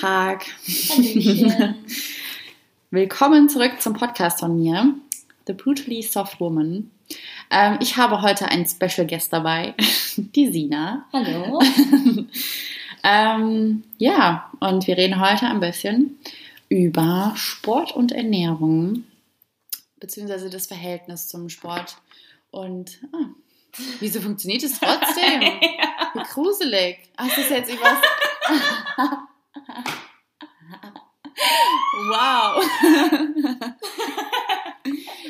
Tag. Willkommen zurück zum Podcast von mir, The Brutally Soft Woman. Ähm, ich habe heute einen Special Guest dabei, die Sina. Hallo. Ähm, ja, und wir reden heute ein bisschen über Sport und Ernährung, beziehungsweise das Verhältnis zum Sport. Und ah, wieso funktioniert es trotzdem? Wie gruselig. Ach, ist das jetzt übers... wow.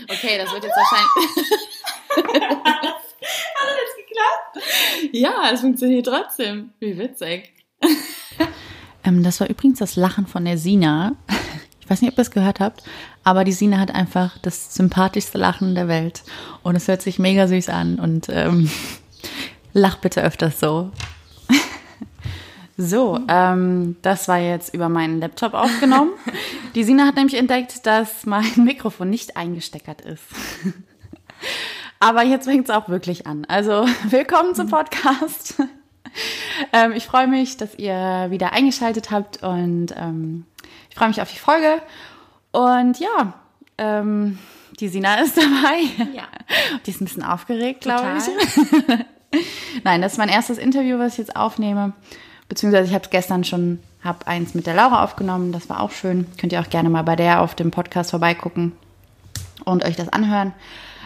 okay, das wird jetzt wahrscheinlich... Hat das geklappt? Ja, es funktioniert trotzdem. Wie witzig. ähm, das war übrigens das Lachen von der Sina. Ich weiß nicht, ob ihr es gehört habt, aber die Sina hat einfach das sympathischste Lachen der Welt. Und es hört sich mega süß an. Und ähm, lach bitte öfters so. So, ähm, das war jetzt über meinen Laptop aufgenommen. Die Sina hat nämlich entdeckt, dass mein Mikrofon nicht eingesteckert ist. Aber jetzt fängt es auch wirklich an. Also willkommen zum Podcast. ähm, ich freue mich, dass ihr wieder eingeschaltet habt und ähm, ich freue mich auf die Folge. Und ja, ähm, die Sina ist dabei. Ja. Die ist ein bisschen aufgeregt, glaube ich. Nein, das ist mein erstes Interview, was ich jetzt aufnehme. Beziehungsweise ich habe es gestern schon, habe eins mit der Laura aufgenommen. Das war auch schön. Könnt ihr auch gerne mal bei der auf dem Podcast vorbeigucken und euch das anhören.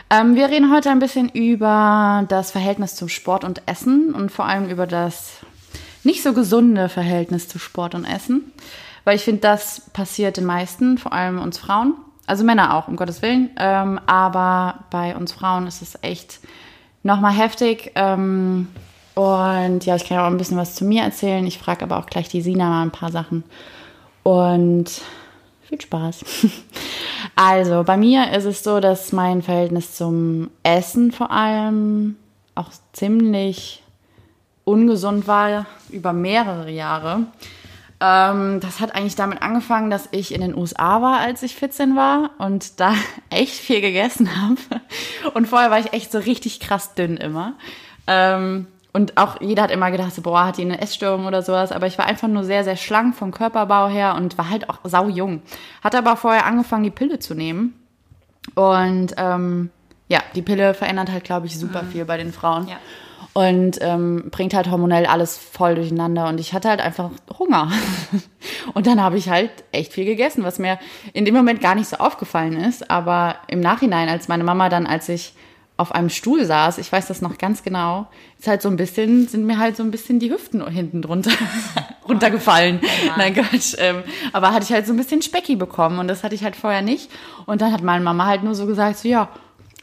Ähm, wir reden heute ein bisschen über das Verhältnis zum Sport und Essen und vor allem über das nicht so gesunde Verhältnis zu Sport und Essen. Weil ich finde, das passiert den meisten, vor allem uns Frauen. Also Männer auch, um Gottes Willen. Ähm, aber bei uns Frauen ist es echt nochmal heftig. Ähm, und ja, ich kann ja auch ein bisschen was zu mir erzählen. Ich frage aber auch gleich die Sina mal ein paar Sachen. Und viel Spaß. Also, bei mir ist es so, dass mein Verhältnis zum Essen vor allem auch ziemlich ungesund war über mehrere Jahre. Ähm, das hat eigentlich damit angefangen, dass ich in den USA war, als ich 14 war und da echt viel gegessen habe. Und vorher war ich echt so richtig krass dünn immer. Ähm, und auch jeder hat immer gedacht, so, boah, hat die eine Essstörung oder sowas. Aber ich war einfach nur sehr, sehr schlank vom Körperbau her und war halt auch sau jung. Hatte aber vorher angefangen, die Pille zu nehmen. Und ähm, ja, die Pille verändert halt, glaube ich, super viel bei den Frauen. Ja. Und ähm, bringt halt hormonell alles voll durcheinander. Und ich hatte halt einfach Hunger. und dann habe ich halt echt viel gegessen, was mir in dem Moment gar nicht so aufgefallen ist. Aber im Nachhinein, als meine Mama dann, als ich auf einem Stuhl saß, ich weiß das noch ganz genau, ist halt so ein bisschen, sind mir halt so ein bisschen die Hüften hinten drunter runtergefallen. Ja. Nein Gott. Ähm, aber hatte ich halt so ein bisschen Specki bekommen und das hatte ich halt vorher nicht. Und dann hat meine Mama halt nur so gesagt, so ja,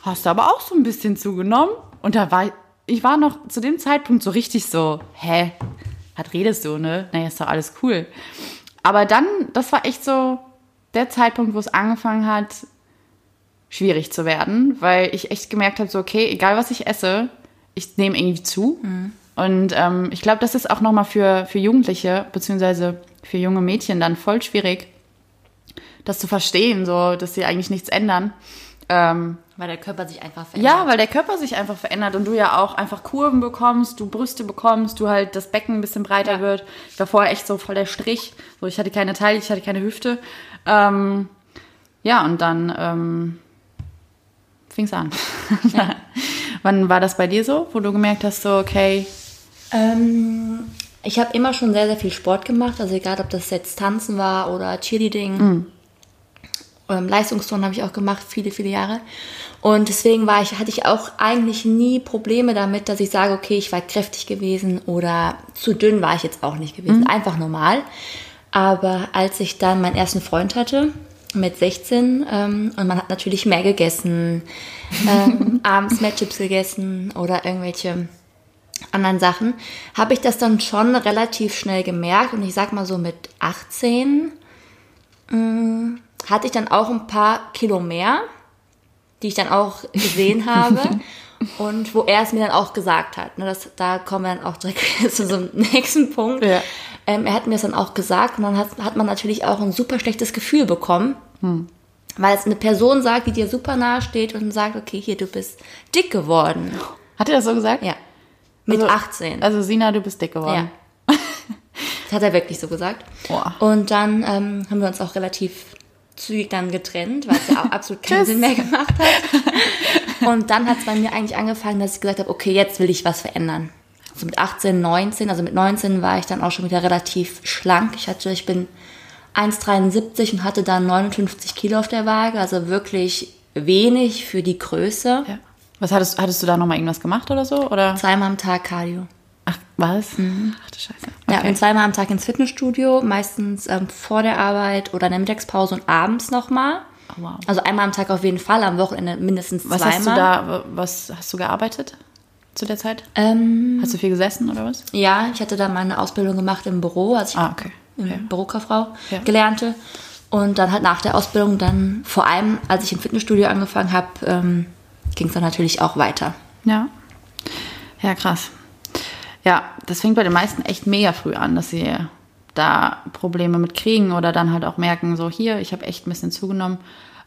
hast du aber auch so ein bisschen zugenommen. Und da war, ich war noch zu dem Zeitpunkt so richtig so, hä, was redest du, ne? Naja, ist doch alles cool. Aber dann, das war echt so der Zeitpunkt, wo es angefangen hat, schwierig zu werden, weil ich echt gemerkt habe, so okay, egal was ich esse, ich nehme irgendwie zu. Und ähm, ich glaube, das ist auch nochmal für, für Jugendliche, beziehungsweise für junge Mädchen dann voll schwierig, das zu verstehen, so, dass sie eigentlich nichts ändern. Ähm, Weil der Körper sich einfach verändert. ja, weil der Körper sich einfach verändert und du ja auch einfach Kurven bekommst, du Brüste bekommst, du halt das Becken ein bisschen breiter Ja. wird. Ich war vorher echt so voll der Strich. So, ich hatte keine Taille, ich hatte keine Hüfte. Ähm, ja, und dann ähm, fing's an. Wann war das bei dir so, wo du gemerkt hast, so, okay, Ähm, ich habe immer schon sehr, sehr viel Sport gemacht. Also egal, ob das jetzt Tanzen war oder Cheerleading. Mhm. Ähm, Leistungsturnen habe ich auch gemacht, viele, viele Jahre. Und deswegen war ich, hatte ich auch eigentlich nie Probleme damit, dass ich sage, okay, ich war kräftig gewesen oder zu dünn war ich jetzt auch nicht gewesen. Einfach normal. Aber als ich dann meinen ersten Freund hatte, mit 16, ähm, und man hat natürlich mehr gegessen, ähm, abends mehr Chips gegessen oder irgendwelche anderen Sachen, habe ich das dann schon relativ schnell gemerkt. Und ich sag mal so mit 18 mh, hatte ich dann auch ein paar Kilo mehr, die ich dann auch gesehen habe. Und wo er es mir dann auch gesagt hat. Ne, das, da kommen wir dann auch direkt zu so einem nächsten Punkt. Ja. Ähm, er hat mir es dann auch gesagt und dann hat, hat man natürlich auch ein super schlechtes Gefühl bekommen. Weil es eine Person sagt, die dir super nahe steht und sagt, okay, hier, du bist dick geworden. hat er das so gesagt? Ja. Mit Also- 18. Also Sina, du bist dick geworden. hat er wirklich so gesagt. Boah. Und dann ähm, haben wir uns auch relativ zügig dann getrennt, weil es ja auch absolut keinen. Sinn mehr gemacht hat. Und dann hat es bei mir eigentlich angefangen, dass ich gesagt habe, okay, jetzt will ich was verändern. Also mit 18, 19, also mit 19 war ich dann auch schon wieder relativ schlank. Ich hatte, ich bin 1,73 und hatte dann 59 Kilo auf der Waage, also wirklich wenig für die Größe. Ja. Was hattest, hattest du da nochmal irgendwas gemacht oder so? Oder? Zweimal am Tag Cardio. Ach, was? Ach du Scheiße. Ja, Okay. und zweimal am Tag ins Fitnessstudio, meistens ähm, vor der Arbeit oder in der Mittagspause und abends nochmal. Oh, wow. Also einmal am Tag auf jeden Fall, am Wochenende mindestens Was zweimal. hast du da, was hast du gearbeitet zu der Zeit? Ähm, Hast du viel gesessen oder was? ja, ich hatte da meine Ausbildung gemacht im Büro, also ich Ah, okay. Ja. Bürokauffrau Ja. gelernte. Und dann halt nach der Ausbildung dann, vor allem als ich im Fitnessstudio angefangen habe, ähm, ging es dann natürlich auch weiter. Ja. Ja, krass. Ja, das fängt bei den meisten echt mega früh an, dass sie da Probleme mit kriegen oder dann halt auch merken, so hier, ich habe echt ein bisschen zugenommen.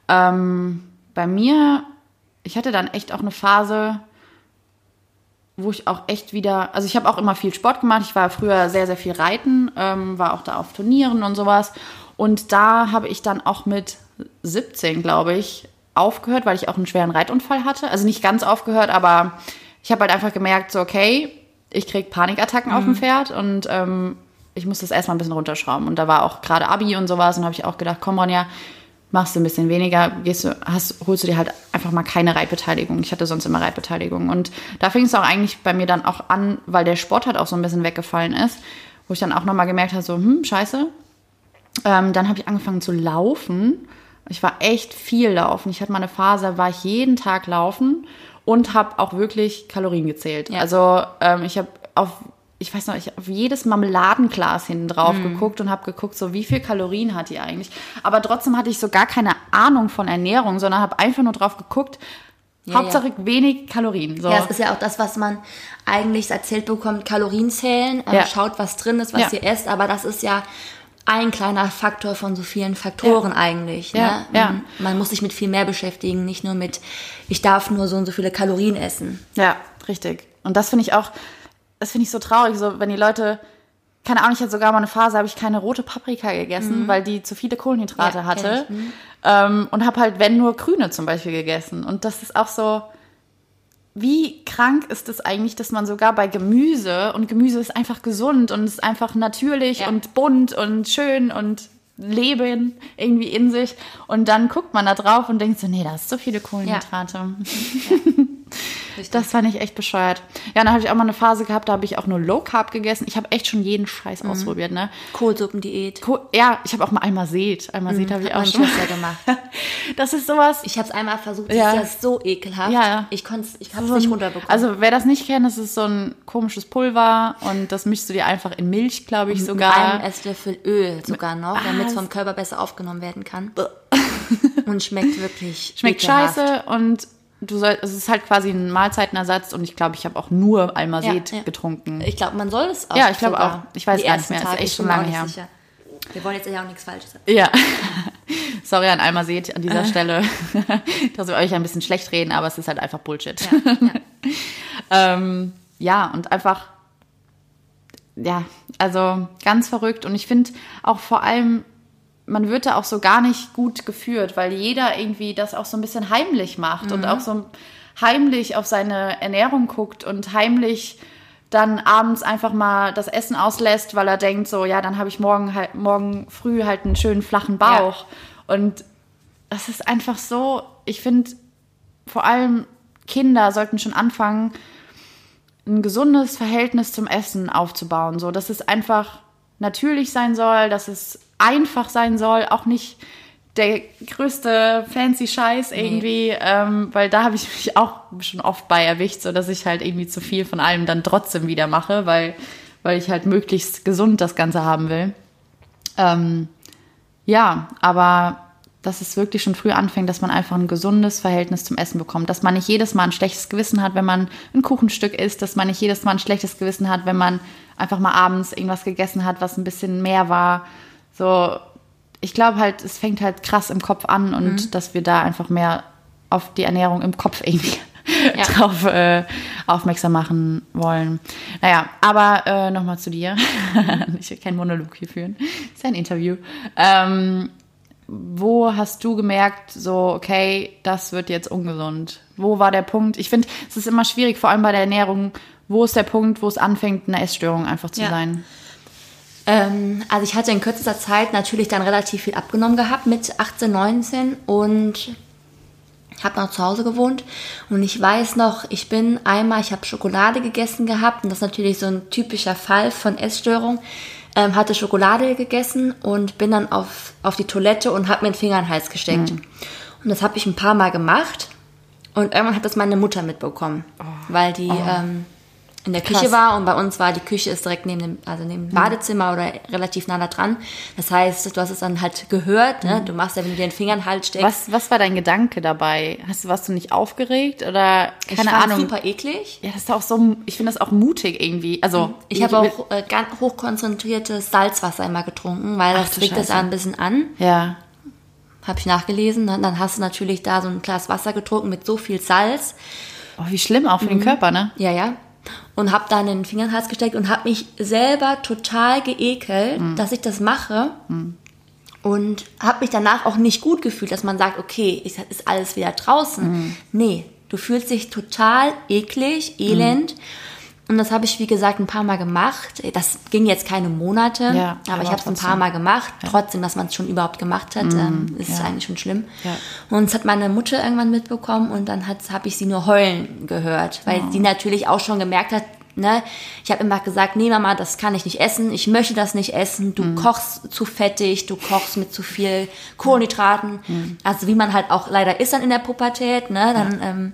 Ähm, bei mir, ich hatte dann echt auch eine Phase, wo ich auch echt wieder, also ich habe auch immer viel Sport gemacht. Ich war früher sehr, sehr viel reiten, ähm, war auch da auf Turnieren und sowas. Und da habe ich dann auch mit 17, glaube ich, aufgehört, weil ich auch einen schweren Reitunfall hatte. Also nicht ganz aufgehört, aber ich habe halt einfach gemerkt, so okay, ich krieg Panikattacken auf dem Pferd und ähm, ich muss das erstmal ein bisschen runterschrauben. Und da war auch gerade Abi und sowas und habe ich auch gedacht, komm Ronja, machst du ein bisschen weniger, gehst du, hast, holst du dir halt einfach mal keine Reitbeteiligung. Ich hatte sonst immer Reitbeteiligung. Und da fing es auch eigentlich bei mir dann auch an, weil der Sport halt auch so ein bisschen weggefallen ist, wo ich dann auch nochmal gemerkt habe, so, hm, scheiße. Ähm, dann habe ich angefangen zu laufen. Ich war echt viel laufen. Ich hatte mal eine Phase, war ich jeden Tag laufen und habe auch wirklich Kalorien gezählt. Ja. Also ähm, ich habe auf, ich weiß noch, ich auf jedes Marmeladenglas hinten drauf Mhm. geguckt und habe geguckt, so wie viel Kalorien hat die eigentlich. Aber trotzdem hatte ich so gar keine Ahnung von Ernährung, sondern habe einfach nur drauf geguckt, Ja, Hauptsache wenig Kalorien. So. Ja, es ist ja auch das, was man eigentlich erzählt bekommt, Kalorien zählen, ähm, Ja. schaut, was drin ist, was Ja. ihr esst, aber das ist ja ein kleiner Faktor von so vielen Faktoren Ja. eigentlich. Ja, Ne? ja. Man muss sich mit viel mehr beschäftigen, nicht nur mit, ich darf nur so und so viele Kalorien essen. Ja, richtig. Und das finde ich auch, das finde ich so traurig, so wenn die Leute, keine Ahnung, ich hatte sogar mal eine Phase, habe ich keine rote Paprika gegessen, weil die zu viele Kohlenhydrate Ja, hatte. mhm. Ähm, und habe halt, wenn nur grüne zum Beispiel gegessen. Und das ist auch so, wie krank ist es eigentlich, dass man sogar bei Gemüse, und Gemüse ist einfach gesund und ist einfach natürlich Ja. und bunt und schön und Leben irgendwie in sich. Und dann guckt man da drauf und denkt so, nee, da ist so viele Kohlenhydrate. Das fand ich echt bescheuert. Ja, dann habe ich auch mal eine Phase gehabt, da habe ich auch nur Low Carb gegessen. Ich habe echt schon jeden Scheiß Mhm. ausprobiert, ne? Kohlsuppendiät. Co- Ja, ich habe auch mal Almased. Almased habe ich auch schon. Schwester gemacht. Das ist sowas. Ich habe es einmal versucht, Ja. das ist so ekelhaft. Ja. Ich konnte ich habe es so nicht runterbekommen. Also wer das nicht kennt, das ist so ein komisches Pulver und das mischst du dir einfach in Milch, glaube ich, sogar. Einem Esslöffel Öl sogar noch, damit es Ah, vom Körper besser aufgenommen werden kann. Und schmeckt wirklich Schmeckt ekelhaft. scheiße und du soll, es ist halt quasi ein Mahlzeitenersatz und ich glaube, ich habe auch nur Almased Ja, ja. getrungen. Ich glaube, man soll es auch. Ja, ich glaube auch. Ich weiß gar nicht mehr. Ist Tage, echt ich schon lange her. sicher. Wir wollen jetzt ja auch nichts Falsches sagen. Ja. Sorry an Almased an Äh. dieser Stelle, dass wir euch ein bisschen schlecht reden, aber es ist halt einfach Bullshit. Ja, ja. Ähm, ja, und einfach, ja, also ganz verrückt. Und ich finde auch vor allem, man wird da auch so gar nicht gut geführt, weil jeder irgendwie das auch so ein bisschen heimlich macht und auch so heimlich auf seine Ernährung guckt und heimlich dann abends einfach mal das Essen auslässt, weil er denkt so, ja, dann habe ich morgen halt morgen früh halt einen schönen flachen Bauch. Und das ist einfach so, ich finde, vor allem Kinder sollten schon anfangen, ein gesundes Verhältnis zum Essen aufzubauen. So, dass es einfach natürlich sein soll, dass es einfach sein soll, auch nicht der größte fancy Scheiß irgendwie, ähm, weil da habe ich mich auch schon oft bei erwischt, so dass ich halt irgendwie zu viel von allem dann trotzdem wieder mache, weil, weil ich halt möglichst gesund das Ganze haben will. Ähm, ja, aber dass es wirklich schon früh anfängt, dass man einfach ein gesundes Verhältnis zum Essen bekommt. Dass man nicht jedes Mal ein schlechtes Gewissen hat, wenn man ein Kuchenstück isst. Dass man nicht jedes Mal ein schlechtes Gewissen hat, wenn man einfach mal abends irgendwas gegessen hat, was ein bisschen mehr war. So, ich glaube halt, es fängt halt krass im Kopf an und dass wir da einfach mehr auf die Ernährung im Kopf irgendwie Ja. drauf äh, aufmerksam machen wollen. Naja, aber äh, nochmal zu dir. ich will keinen Monolog hier führen. ist ja ein Interview. Ähm, wo hast du gemerkt, so, okay, das wird jetzt ungesund? Wo war der Punkt? Ich finde, es ist immer schwierig, vor allem bei der Ernährung. Wo ist der Punkt, wo es anfängt, eine Essstörung einfach zu Ja. sein? Ähm, also ich hatte in kürzester Zeit natürlich dann relativ viel abgenommen gehabt mit 18, 19 und habe noch zu Hause gewohnt und ich weiß noch, ich bin einmal, ich habe Schokolade gegessen gehabt und das ist natürlich so ein typischer Fall von Essstörung. Ähm, hatte Schokolade gegessen und bin dann auf, auf die Toilette und habe mir den Finger in den Hals gesteckt. Und das habe ich ein paar Mal gemacht und irgendwann hat das meine Mutter mitbekommen, weil die ähm, in der Küche Krass. war und bei uns war die Küche ist direkt neben dem, also neben dem Badezimmer oder relativ nah da dran. Das heißt, du hast es dann halt gehört, ne? Du machst ja, wenn du dir den Finger in den Hals steckst. Was, was war dein Gedanke dabei? Hast du, warst du nicht aufgeregt oder ich keine fand's Ahnung? super eklig. Ja, das ist auch so, ich finde das auch mutig irgendwie. Also, Ich habe auch äh, ganz hochkonzentriertes Salzwasser immer getrunken, weil das regt es Scheiße. ein bisschen an. Ja, Habe ich nachgelesen. ne? Dann hast du natürlich da so ein Glas Wasser getrunken mit so viel Salz. oh, wie schlimm auch für den Körper, ne? Ja, ja. Und habe dann den Finger in den Hals gesteckt und habe mich selber total geekelt, dass ich das mache. Und habe mich danach auch nicht gut gefühlt, dass man sagt, okay, es ist alles wieder draußen. Nee, du fühlst dich total eklig, elend. Und das habe ich, wie gesagt, ein paar Mal gemacht. Das ging jetzt keine Monate, Ja, aber, aber ich habe es ein paar Mal gemacht. Trotzdem, dass man es schon überhaupt gemacht hat, ähm, ist ja. eigentlich schon schlimm. Ja. Und es hat meine Mutter irgendwann mitbekommen und dann habe ich sie nur heulen gehört, weil Oh. sie natürlich auch schon gemerkt hat, ne, ich habe immer gesagt, nee Mama, das kann ich nicht essen, ich möchte das nicht essen, du Mhm. kochst zu fettig, du kochst mit zu viel Kohlenhydraten, Mhm. also wie man halt auch leider ist dann in der Pubertät, ne, dann ähm,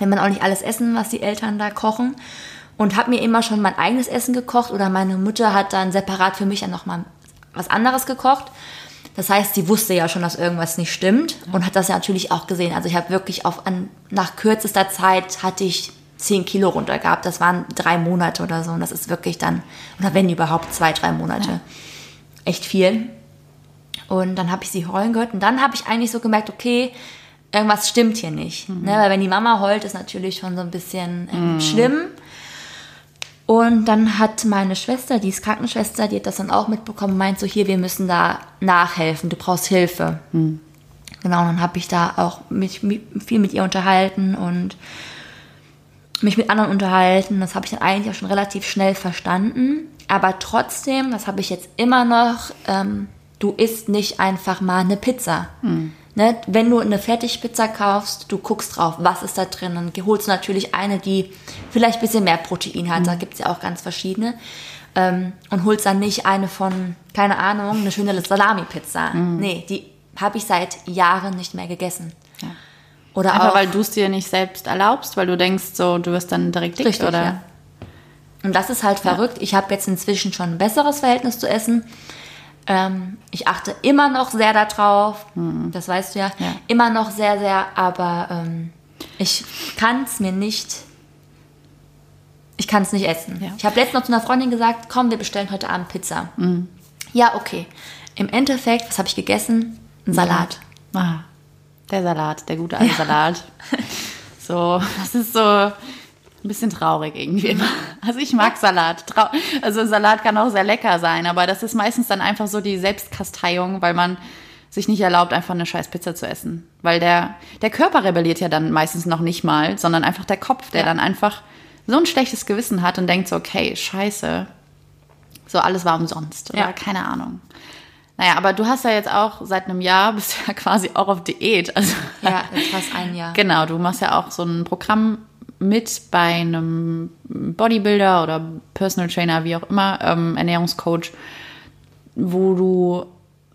will man auch nicht alles essen, was die Eltern da kochen. Und habe mir immer schon mein eigenes Essen gekocht oder meine Mutter hat dann separat für mich dann nochmal was anderes gekocht. Das heißt, sie wusste ja schon, dass irgendwas nicht stimmt und hat das ja natürlich auch gesehen. Also ich habe wirklich auf an, nach kürzester Zeit hatte ich 10 Kilo runter gehabt. Das waren drei Monate oder so. Und das ist wirklich dann, oder wenn überhaupt, zwei, drei Monate. Echt viel. Und dann habe ich sie heulen gehört und dann habe ich eigentlich so gemerkt, okay, irgendwas stimmt hier nicht. Ne? Weil wenn die Mama heult, ist natürlich schon so ein bisschen ähm, schlimm. Und dann hat meine Schwester, die ist Krankenschwester, die hat das dann auch mitbekommen, meint so, hier, wir müssen da nachhelfen, du brauchst Hilfe. Genau, und dann habe ich da auch mich, viel mit ihr unterhalten und mich mit anderen unterhalten. Das habe ich dann eigentlich auch schon relativ schnell verstanden. Aber trotzdem, das habe ich jetzt immer noch, ähm, du isst nicht einfach mal eine Pizza. Ne? Wenn du eine Fertigpizza kaufst, du guckst drauf, was ist da drin. Dann holst du natürlich eine, die vielleicht ein bisschen mehr Protein hat. Da gibt es ja auch ganz verschiedene. Ähm, und holst dann nicht eine von, keine Ahnung, eine schöne Salami-Pizza. Nee, die habe ich seit Jahren nicht mehr gegessen. Oder Einfach auch, weil du es dir nicht selbst erlaubst, weil du denkst, so, du wirst dann direkt dick, Richtig, oder? ja. Und das ist halt verrückt. Ich habe jetzt inzwischen schon ein besseres Verhältnis zu Essen. Ähm, ich achte immer noch sehr darauf. Das weißt du ja. Ja. Immer noch sehr, sehr. Aber ähm, ich kann es mir nicht. Ich kann es nicht essen. Ja. Ich habe letztens noch zu einer Freundin gesagt, komm, wir bestellen heute Abend Pizza. Ja, okay. Im Endeffekt, was habe ich gegessen? Ein Salat. Ah, der Salat, der gute alte Salat. So, das ist so ein bisschen traurig irgendwie immer. Also ich mag Salat. Trau also Salat kann auch sehr lecker sein, aber das ist meistens dann einfach so die Selbstkasteiung, weil man sich nicht erlaubt, einfach eine scheiß Pizza zu essen. Weil der, der Körper rebelliert ja dann meistens noch nicht mal, sondern einfach der Kopf, der Ja. dann einfach so ein schlechtes Gewissen hat und denkt so, okay, scheiße, so alles war umsonst oder Ja. keine Ahnung. Naja, aber du hast ja jetzt auch seit einem Jahr, bist ja quasi auch auf Diät. Also Ja, jetzt fast ein Jahr. Genau, du machst ja auch so ein Programm mit bei einem Bodybuilder oder Personal Trainer, wie auch immer, ähm, Ernährungscoach, wo du,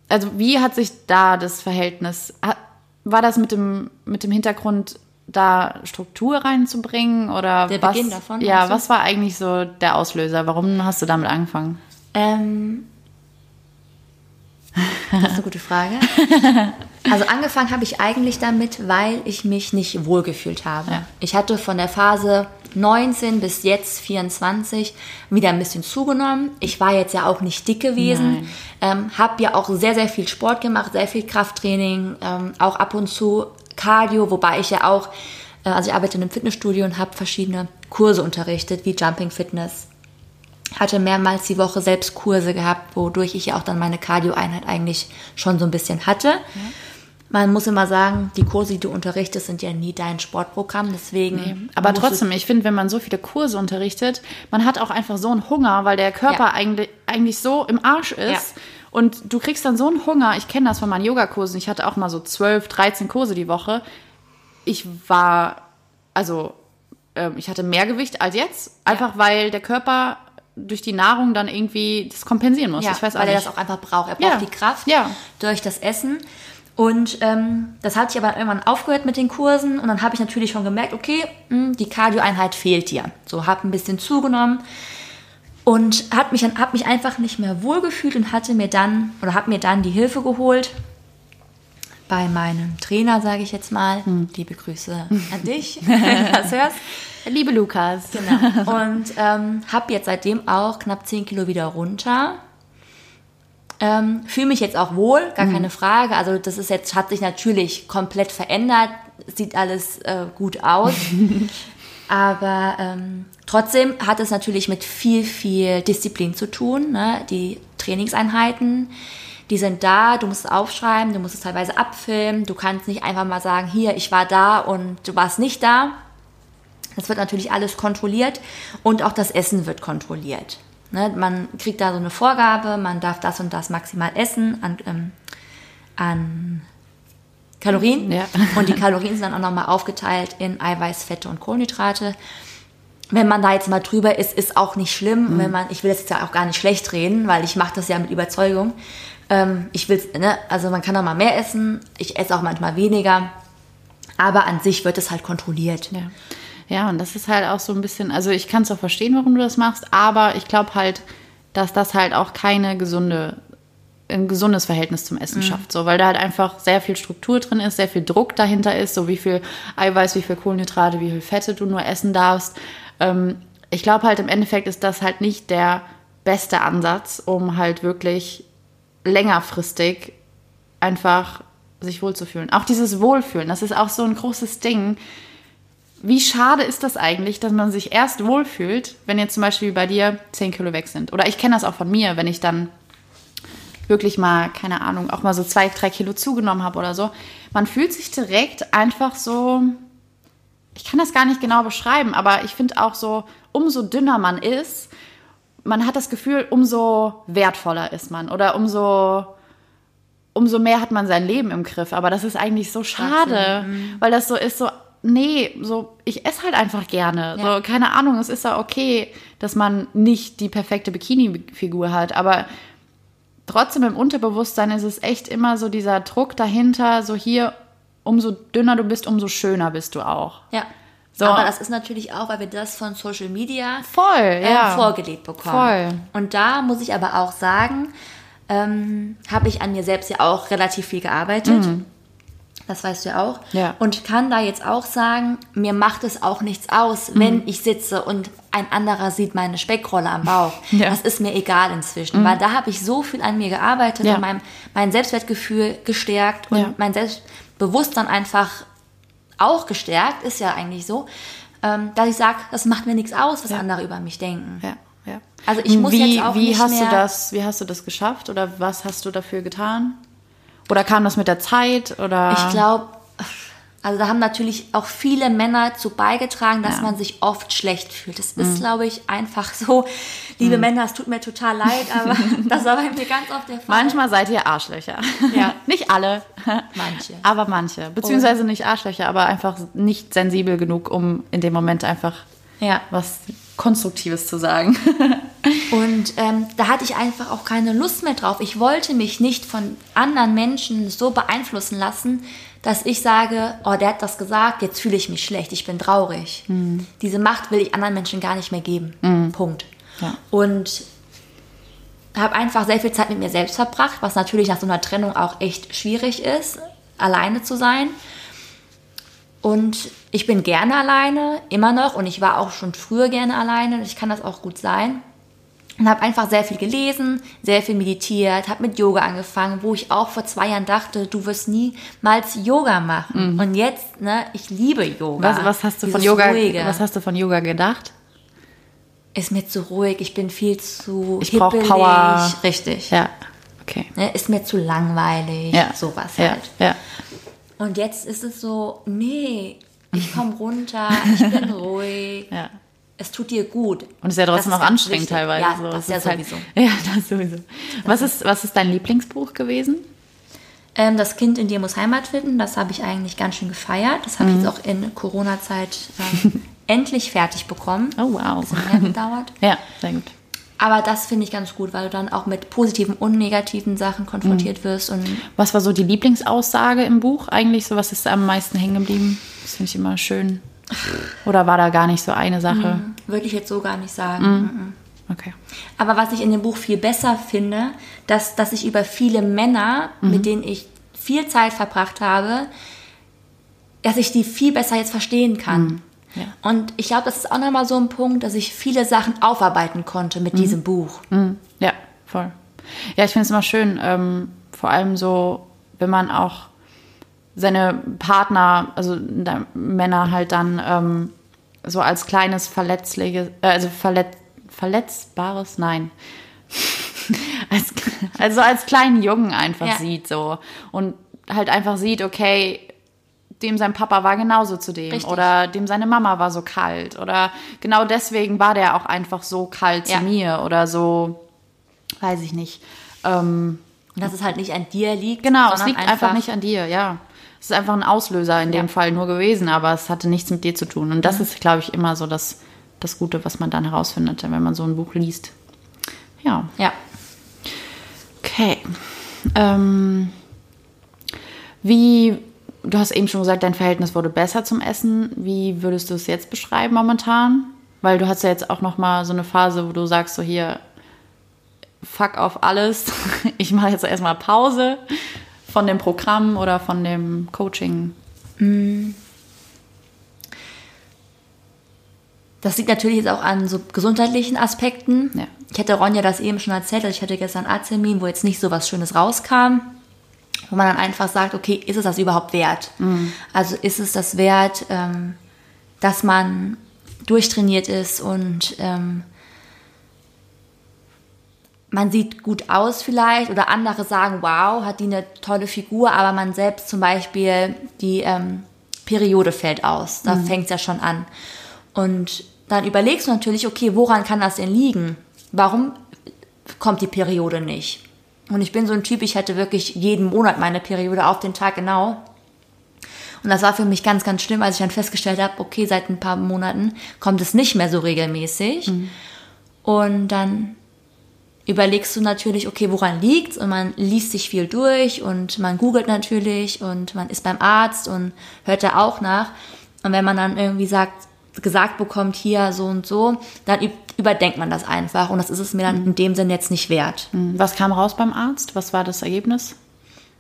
also wie hat sich da das Verhältnis, war das mit dem, mit dem Hintergrund, da Struktur reinzubringen oder Der was? Beginn davon, Ja, was war eigentlich so der Auslöser? Warum hast du damit angefangen? Ähm, das ist eine gute Frage. Also angefangen habe ich eigentlich damit, weil ich mich nicht wohlgefühlt habe. Ja. Ich hatte von der Phase 19 bis jetzt 24 wieder ein bisschen zugenommen. Ich war jetzt ja auch nicht dick gewesen. Ähm, habe ja auch sehr, sehr viel Sport gemacht, sehr viel Krafttraining, ähm, auch ab und zu Cardio, wobei ich ja auch Äh, also ich arbeite in einem Fitnessstudio und habe verschiedene Kurse unterrichtet, wie Jumping Fitness. Hatte mehrmals die Woche selbst Kurse gehabt, wodurch ich ja auch dann meine Cardio-Einheit eigentlich schon so ein bisschen hatte. Ja. Man muss immer sagen, die Kurse, die du unterrichtest, sind ja nie dein Sportprogramm. Deswegen. Nee, aber trotzdem, ich finde, wenn man so viele Kurse unterrichtet, man hat auch einfach so einen Hunger, weil der Körper ja. eigentlich, eigentlich so im Arsch ist. Ja. Und du kriegst dann so einen Hunger. Ich kenne das von meinen Yogakursen. Ich hatte auch mal so 12, 13 Kurse die Woche. Ich war, also, äh, ich hatte mehr Gewicht als jetzt. Einfach weil der Körper durch die Nahrung dann irgendwie das kompensieren muss. Ja, ich weiß weil er das auch einfach braucht. Er braucht ja. die Kraft ja. durch das Essen. Und ähm, das hat sich aber irgendwann aufgehört mit den Kursen und dann habe ich natürlich schon gemerkt, okay, mh, hm, die Cardio-Einheit fehlt dir. So, habe ein bisschen zugenommen und hat mich, hab mich einfach nicht mehr wohlgefühlt und hatte mir dann oder habe mir dann die Hilfe geholt bei meinem Trainer, sage ich jetzt mal. Hm. Liebe Grüße an dich, wenn du das hörst. Liebe Lukas. Genau. Und ähm, habe jetzt seitdem auch knapp 10 Kilo wieder runter ähm, Fühle mich jetzt auch wohl, gar mhm. keine Frage. Also das ist jetzt, hat sich natürlich komplett verändert, sieht alles äh, gut aus. Aber ähm, trotzdem hat es natürlich mit viel, viel Disziplin zu tun. Ne? Die Trainingseinheiten, die sind da, du musst es aufschreiben, du musst es teilweise abfilmen. Du kannst nicht einfach mal sagen, hier, ich war da und du warst nicht da. Das wird natürlich alles kontrolliert und auch das Essen wird kontrolliert. Ne, man kriegt da so eine Vorgabe, man darf das und das maximal essen an, ähm, an Kalorien. Ja. Und die Kalorien sind dann auch nochmal aufgeteilt in Eiweiß, Fette und Kohlenhydrate. Wenn man da jetzt mal drüber ist, ist auch nicht schlimm. Mhm. Wenn man, ich will jetzt ja auch gar nicht schlecht reden, weil ich mache das ja mit Überzeugung. Ähm, ich will, ne, also man kann auch mal mehr essen. Ich esse auch manchmal weniger. Aber an sich wird es halt kontrolliert. Ja. Ja, und das ist halt auch so ein bisschen, also ich kann es auch verstehen, warum du das machst, aber ich glaube halt, dass das halt auch keine gesunde, ein gesundes Verhältnis zum Essen mhm. schafft, so, weil da halt einfach sehr viel Struktur drin ist, sehr viel Druck dahinter ist, so wie viel Eiweiß, wie viel Kohlenhydrate, wie viel Fette du nur essen darfst. Ähm, ich glaube halt im Endeffekt ist das halt nicht der beste Ansatz, um halt wirklich längerfristig einfach sich wohlzufühlen. Auch dieses Wohlfühlen, das ist auch so ein großes Ding wie schade ist das eigentlich, dass man sich erst wohlfühlt, wenn jetzt zum Beispiel bei dir 10 Kilo weg sind. Oder ich kenne das auch von mir, wenn ich dann wirklich mal, keine Ahnung, auch mal so zwei, drei Kilo zugenommen habe oder so. Man fühlt sich direkt einfach so, ich kann das gar nicht genau beschreiben, aber ich finde auch so, umso dünner man ist, man hat das Gefühl, umso wertvoller ist man oder umso, umso mehr hat man sein Leben im Griff. Aber das ist eigentlich so schade, mhm. weil das so ist, so nee, so, ich esse halt einfach gerne. Ja. So, keine Ahnung, es ist ja okay, dass man nicht die perfekte Bikini-Figur hat, aber trotzdem im Unterbewusstsein ist es echt immer so dieser Druck dahinter, so hier, umso dünner du bist, umso schöner bist du auch. Ja. So. Aber das ist natürlich auch, weil wir das von Social Media voll, äh, ja. vorgelebt bekommen. Voll. Und da muss ich aber auch sagen, ähm, habe ich an mir selbst ja auch relativ viel gearbeitet. Mhm. Das weißt du ja auch. Ja. Und kann da jetzt auch sagen, mir macht es auch nichts aus, mhm. wenn ich sitze und ein anderer sieht meine Speckrolle am Bauch. Ja. Das ist mir egal inzwischen, mhm. weil da habe ich so viel an mir gearbeitet ja. und mein, mein Selbstwertgefühl gestärkt und ja. mein Selbstbewusstsein einfach auch gestärkt, ist ja eigentlich so, ähm, dass ich sage, das macht mir nichts aus, was andere über mich denken. Also ich muss wie, jetzt auch wie nicht hast mehr du das, Wie hast du das geschafft oder was hast du dafür getan? Oder kam das mit der Zeit? Oder? Ich glaube, also da haben natürlich auch viele Männer zu beigetragen, dass ja. man sich oft schlecht fühlt. Das ist, mhm. glaube ich, einfach so. Liebe mhm. Männer, es tut mir total leid, aber das war bei mir ganz oft der Fall. Manchmal seid ihr Arschlöcher. Ja. nicht alle. Manche. Aber manche. Beziehungsweise nicht Arschlöcher, aber einfach nicht sensibel genug, um in dem Moment einfach ja. was Konstruktives zu sagen. Und ähm, da hatte ich einfach auch keine Lust mehr drauf. Ich wollte mich nicht von anderen Menschen so beeinflussen lassen, dass ich sage, oh, der hat das gesagt, jetzt fühle ich mich schlecht, ich bin traurig. Mhm. Diese Macht will ich anderen Menschen gar nicht mehr geben. Mhm. Punkt. Ja. Und habe einfach sehr viel Zeit mit mir selbst verbracht, was natürlich nach so einer Trennung auch echt schwierig ist, alleine zu sein. Und ich bin gerne alleine, immer noch. Und ich war auch schon früher gerne alleine. Ich kann das auch gut sein. und habe einfach sehr viel gelesen, sehr viel meditiert, habe mit Yoga angefangen, wo ich auch vor zwei Jahren dachte, du wirst niemals Yoga machen. Und jetzt, ne, ich liebe Yoga. Mhm. Was, was hast du von Yoga? Ruhige. Was hast du von Yoga gedacht? Ist mir zu ruhig, ich bin viel zu Ich brauch hippelig. Power. Richtig. Ja. Okay. Ne, ist mir zu langweilig, Ja. sowas ja. halt. Ja. Und jetzt ist es so, nee, ich komme runter, ich bin ruhig, Ja. es tut dir gut. Und es ist ja trotzdem ganz anstrengend wichtig. teilweise. Ja, so. das ist ja halt- sowieso. Ja, das sowieso. Was ist, was ist dein Lieblingsbuch gewesen? Ähm, das Kind in dir muss Heimat finden, das habe ich eigentlich ganz schön gefeiert. Das habe ich Mhm. jetzt auch in Corona-Zeit ähm, endlich fertig bekommen. Oh, wow. Bisschen mehr gedauert. Ja, sehr gut. Aber das finde ich ganz gut, weil du dann auch mit positiven und negativen Sachen konfrontiert Mhm. wirst und Was war so die Lieblingsaussage im Buch eigentlich? So, was ist am meisten hängen geblieben? Das finde ich immer schön. Oder war da gar nicht so eine Sache? würde ich jetzt so gar nicht sagen. Mhm. Mhm. Okay. Aber was ich in dem Buch viel besser finde, dass, dass ich über viele Männer, Mhm. mit denen ich viel Zeit verbracht habe, dass ich die viel besser jetzt verstehen kann. Mhm. Ja. Und ich glaube, das ist auch nochmal so ein Punkt, dass ich viele Sachen aufarbeiten konnte mit diesem Buch. Mhm. Ja, voll. Ja, ich finde es immer schön, ähm, vor allem so, wenn man auch seine Partner, also Männer halt dann ähm, so als kleines verletzliches, äh, also verletz, verletzbares, nein. als, also als kleinen Jungen einfach Ja. sieht so und halt einfach sieht, okay, dem sein Papa war genauso zu dem Richtig. oder dem seine Mama war so kalt oder genau deswegen war der auch einfach so kalt Ja. zu mir oder so, weiß ich nicht. Ähm, Und dass es halt nicht an dir liegt. genau, es liegt einfach, nicht an dir, ja. Es ist einfach ein Auslöser in dem Ja. Fall nur gewesen, aber es hatte nichts mit dir zu tun. Und das ist, glaube ich, immer so das, das Gute, was man dann herausfindet, wenn man so ein Buch liest. Ja, Ja. okay. Ähm, wie, du hast eben schon gesagt, dein Verhältnis wurde besser zum Essen. Wie würdest du es jetzt beschreiben momentan? Weil du hast ja jetzt auch noch mal so eine Phase, wo du sagst so hier, fuck auf alles. Ich mache jetzt erstmal Pause von dem Programm oder von dem Coaching. Das liegt natürlich jetzt auch an so gesundheitlichen Aspekten. Ja. Ich hatte Ronja das eben schon erzählt, also ich hatte gestern einen Arzttermin, wo jetzt nicht so was Schönes rauskam, wo man dann einfach sagt, okay, ist es das überhaupt wert? Also ist es das wert, ähm, dass man durchtrainiert ist und ähm, man sieht gut aus vielleicht oder andere sagen, wow, hat die eine tolle Figur, aber man selbst zum Beispiel, die ähm, Periode fällt aus. Da fängt es ja schon an. Und dann überlegst du natürlich, okay, woran kann das denn liegen? Warum kommt die Periode nicht? Und ich bin so ein Typ, ich hatte wirklich jeden Monat meine Periode auf den Tag genau. Und das war für mich ganz, ganz schlimm, als ich dann festgestellt habe, okay, seit ein paar Monaten kommt es nicht mehr so regelmäßig. Und dann überlegst du natürlich, okay, woran liegt's? Und man liest sich viel durch und man googelt natürlich und man ist beim Arzt und hört da auch nach. Und wenn man dann irgendwie sagt, gesagt bekommt, hier so und so, dann überdenkt man das einfach. Und das ist es mir dann in dem Sinn jetzt nicht wert. Was kam raus beim Arzt? Was war das Ergebnis?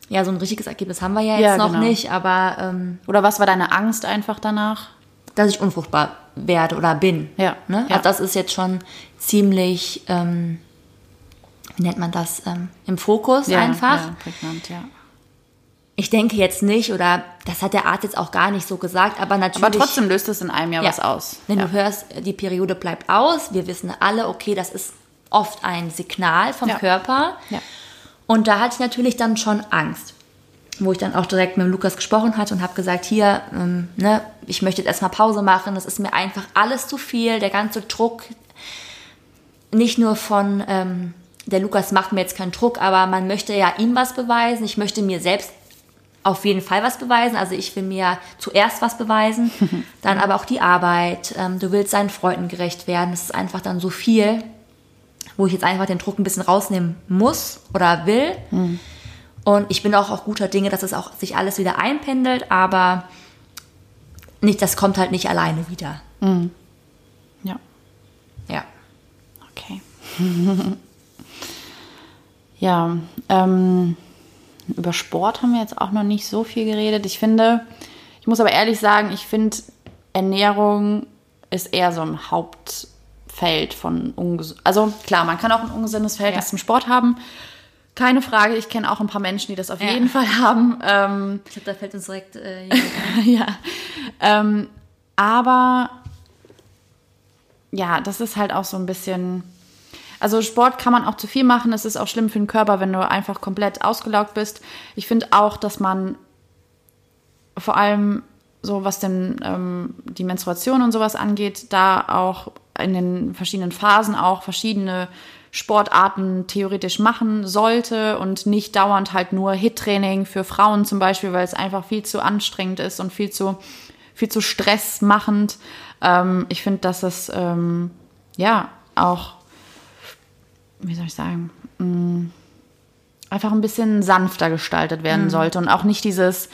Ja, so ein richtiges Ergebnis haben wir ja jetzt Ja, noch genau. nicht, aber ähm, Oder was war deine Angst einfach danach? dass ich unfruchtbar werde oder bin. Ja, Ne? ja. Also das ist jetzt schon ziemlich, ähm, wie nennt man das, ähm, im Fokus einfach. Ja, prägnant, ja. Ich denke jetzt nicht, oder das hat der Arzt jetzt auch gar nicht so gesagt, aber natürlich. Aber trotzdem löst es in einem Jahr ja, was aus. Wenn ja. du hörst, die Periode bleibt aus, wir wissen alle, okay, das ist oft ein Signal vom Ja. Körper. Ja. Und da hatte ich natürlich dann schon Angst. Wo ich dann auch direkt mit Lukas gesprochen hatte und habe gesagt, hier, ähm, ne, ich möchte jetzt erstmal Pause machen, das ist mir einfach alles zu viel, der ganze Druck, nicht nur von, ähm, der Lukas macht mir jetzt keinen Druck, aber man möchte ja ihm was beweisen, ich möchte mir selbst auf jeden Fall was beweisen. Also ich will mir zuerst was beweisen, dann aber auch die Arbeit. Ähm, du willst seinen Freunden gerecht werden. Das ist einfach dann so viel, wo ich jetzt einfach den Druck ein bisschen rausnehmen muss oder will. Und ich bin auch auch guter Dinge, dass es auch sich alles wieder einpendelt, aber nicht, das kommt halt nicht alleine wieder. ja. Ja. Okay. ja, ähm, über Sport haben wir jetzt auch noch nicht so viel geredet. Ich finde, ich muss aber ehrlich sagen, ich finde, Ernährung ist eher so im Feld von ungesund. Also klar, man kann auch ein ungesundes Verhältnis Ja. zum Sport haben. Keine Frage, ich kenne auch ein paar Menschen, die das auf Ja. jeden Fall haben. Ähm, Ich glaube, da fällt uns direkt äh, ein. ja. Ähm, aber ja, das ist halt auch so ein bisschen. Also Sport kann man auch zu viel machen. Es ist auch schlimm für den Körper, wenn du einfach komplett ausgelaugt bist. Ich finde auch, dass man vor allem so was denn ähm, die Menstruation und sowas angeht, da auch in den verschiedenen Phasen auch verschiedene Sportarten theoretisch machen sollte und nicht dauernd halt nur Hit-Training für Frauen zum Beispiel, weil es einfach viel zu anstrengend ist und viel zu viel zu stressmachend. Ähm, ich finde, dass es ähm, ja auch, wie soll ich sagen, mh, einfach ein bisschen sanfter gestaltet werden sollte und auch nicht dieses.